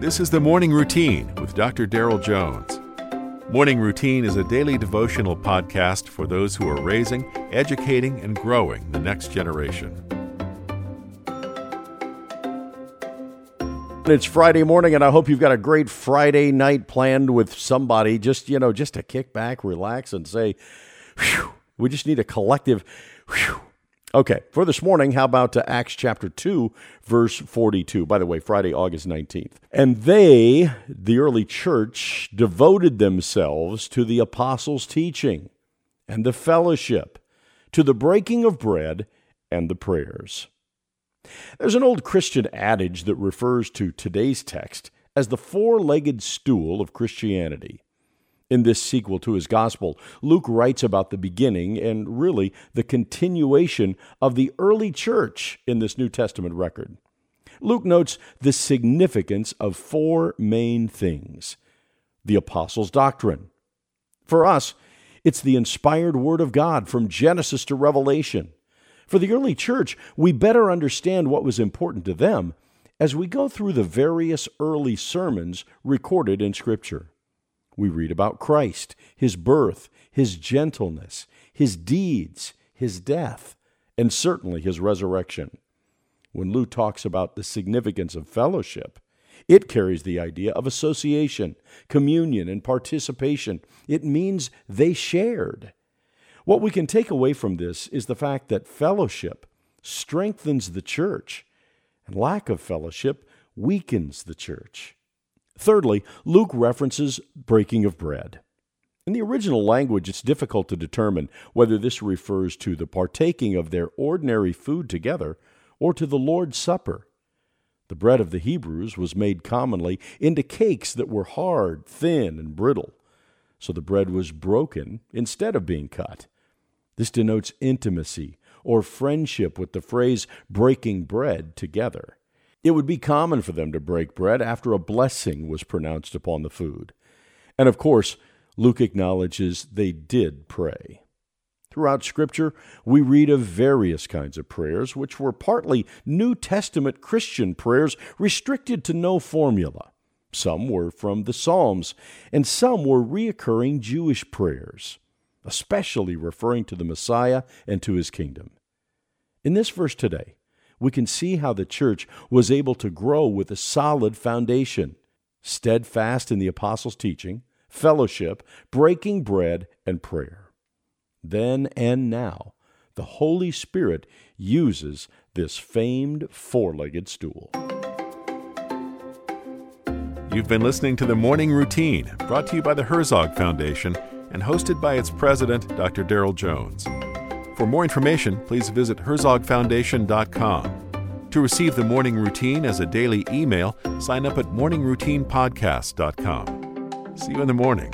This is the Morning Routine with Dr. Darrell Jones. Morning Routine is a daily devotional podcast for those who are raising, educating, and growing the next generation. It's Friday morning, and I hope you've got a great Friday night planned with somebody. Just you know, just to kick back, relax, and say, "We just need a collective." Whew. Okay, for this morning, how about uh, Acts chapter 2, verse 42? By the way, Friday, August 19th. And they, the early church, devoted themselves to the apostles' teaching and the fellowship, to the breaking of bread and the prayers. There's an old Christian adage that refers to today's text as the four legged stool of Christianity. In this sequel to his gospel, Luke writes about the beginning and really the continuation of the early church in this New Testament record. Luke notes the significance of four main things the apostles' doctrine. For us, it's the inspired Word of God from Genesis to Revelation. For the early church, we better understand what was important to them as we go through the various early sermons recorded in Scripture. We read about Christ, his birth, his gentleness, his deeds, his death, and certainly his resurrection. When Luke talks about the significance of fellowship, it carries the idea of association, communion, and participation. It means they shared. What we can take away from this is the fact that fellowship strengthens the church, and lack of fellowship weakens the church. Thirdly, Luke references breaking of bread. In the original language, it's difficult to determine whether this refers to the partaking of their ordinary food together or to the Lord's Supper. The bread of the Hebrews was made commonly into cakes that were hard, thin, and brittle, so the bread was broken instead of being cut. This denotes intimacy or friendship with the phrase breaking bread together. It would be common for them to break bread after a blessing was pronounced upon the food. And of course, Luke acknowledges they did pray. Throughout Scripture, we read of various kinds of prayers, which were partly New Testament Christian prayers restricted to no formula. Some were from the Psalms, and some were reoccurring Jewish prayers, especially referring to the Messiah and to his kingdom. In this verse today, we can see how the church was able to grow with a solid foundation, steadfast in the apostles' teaching, fellowship, breaking bread, and prayer. Then and now, the Holy Spirit uses this famed four legged stool. You've been listening to the Morning Routine, brought to you by the Herzog Foundation and hosted by its president, Dr. Darrell Jones. For more information, please visit herzogfoundation.com. To receive the morning routine as a daily email, sign up at morningroutinepodcast.com. See you in the morning.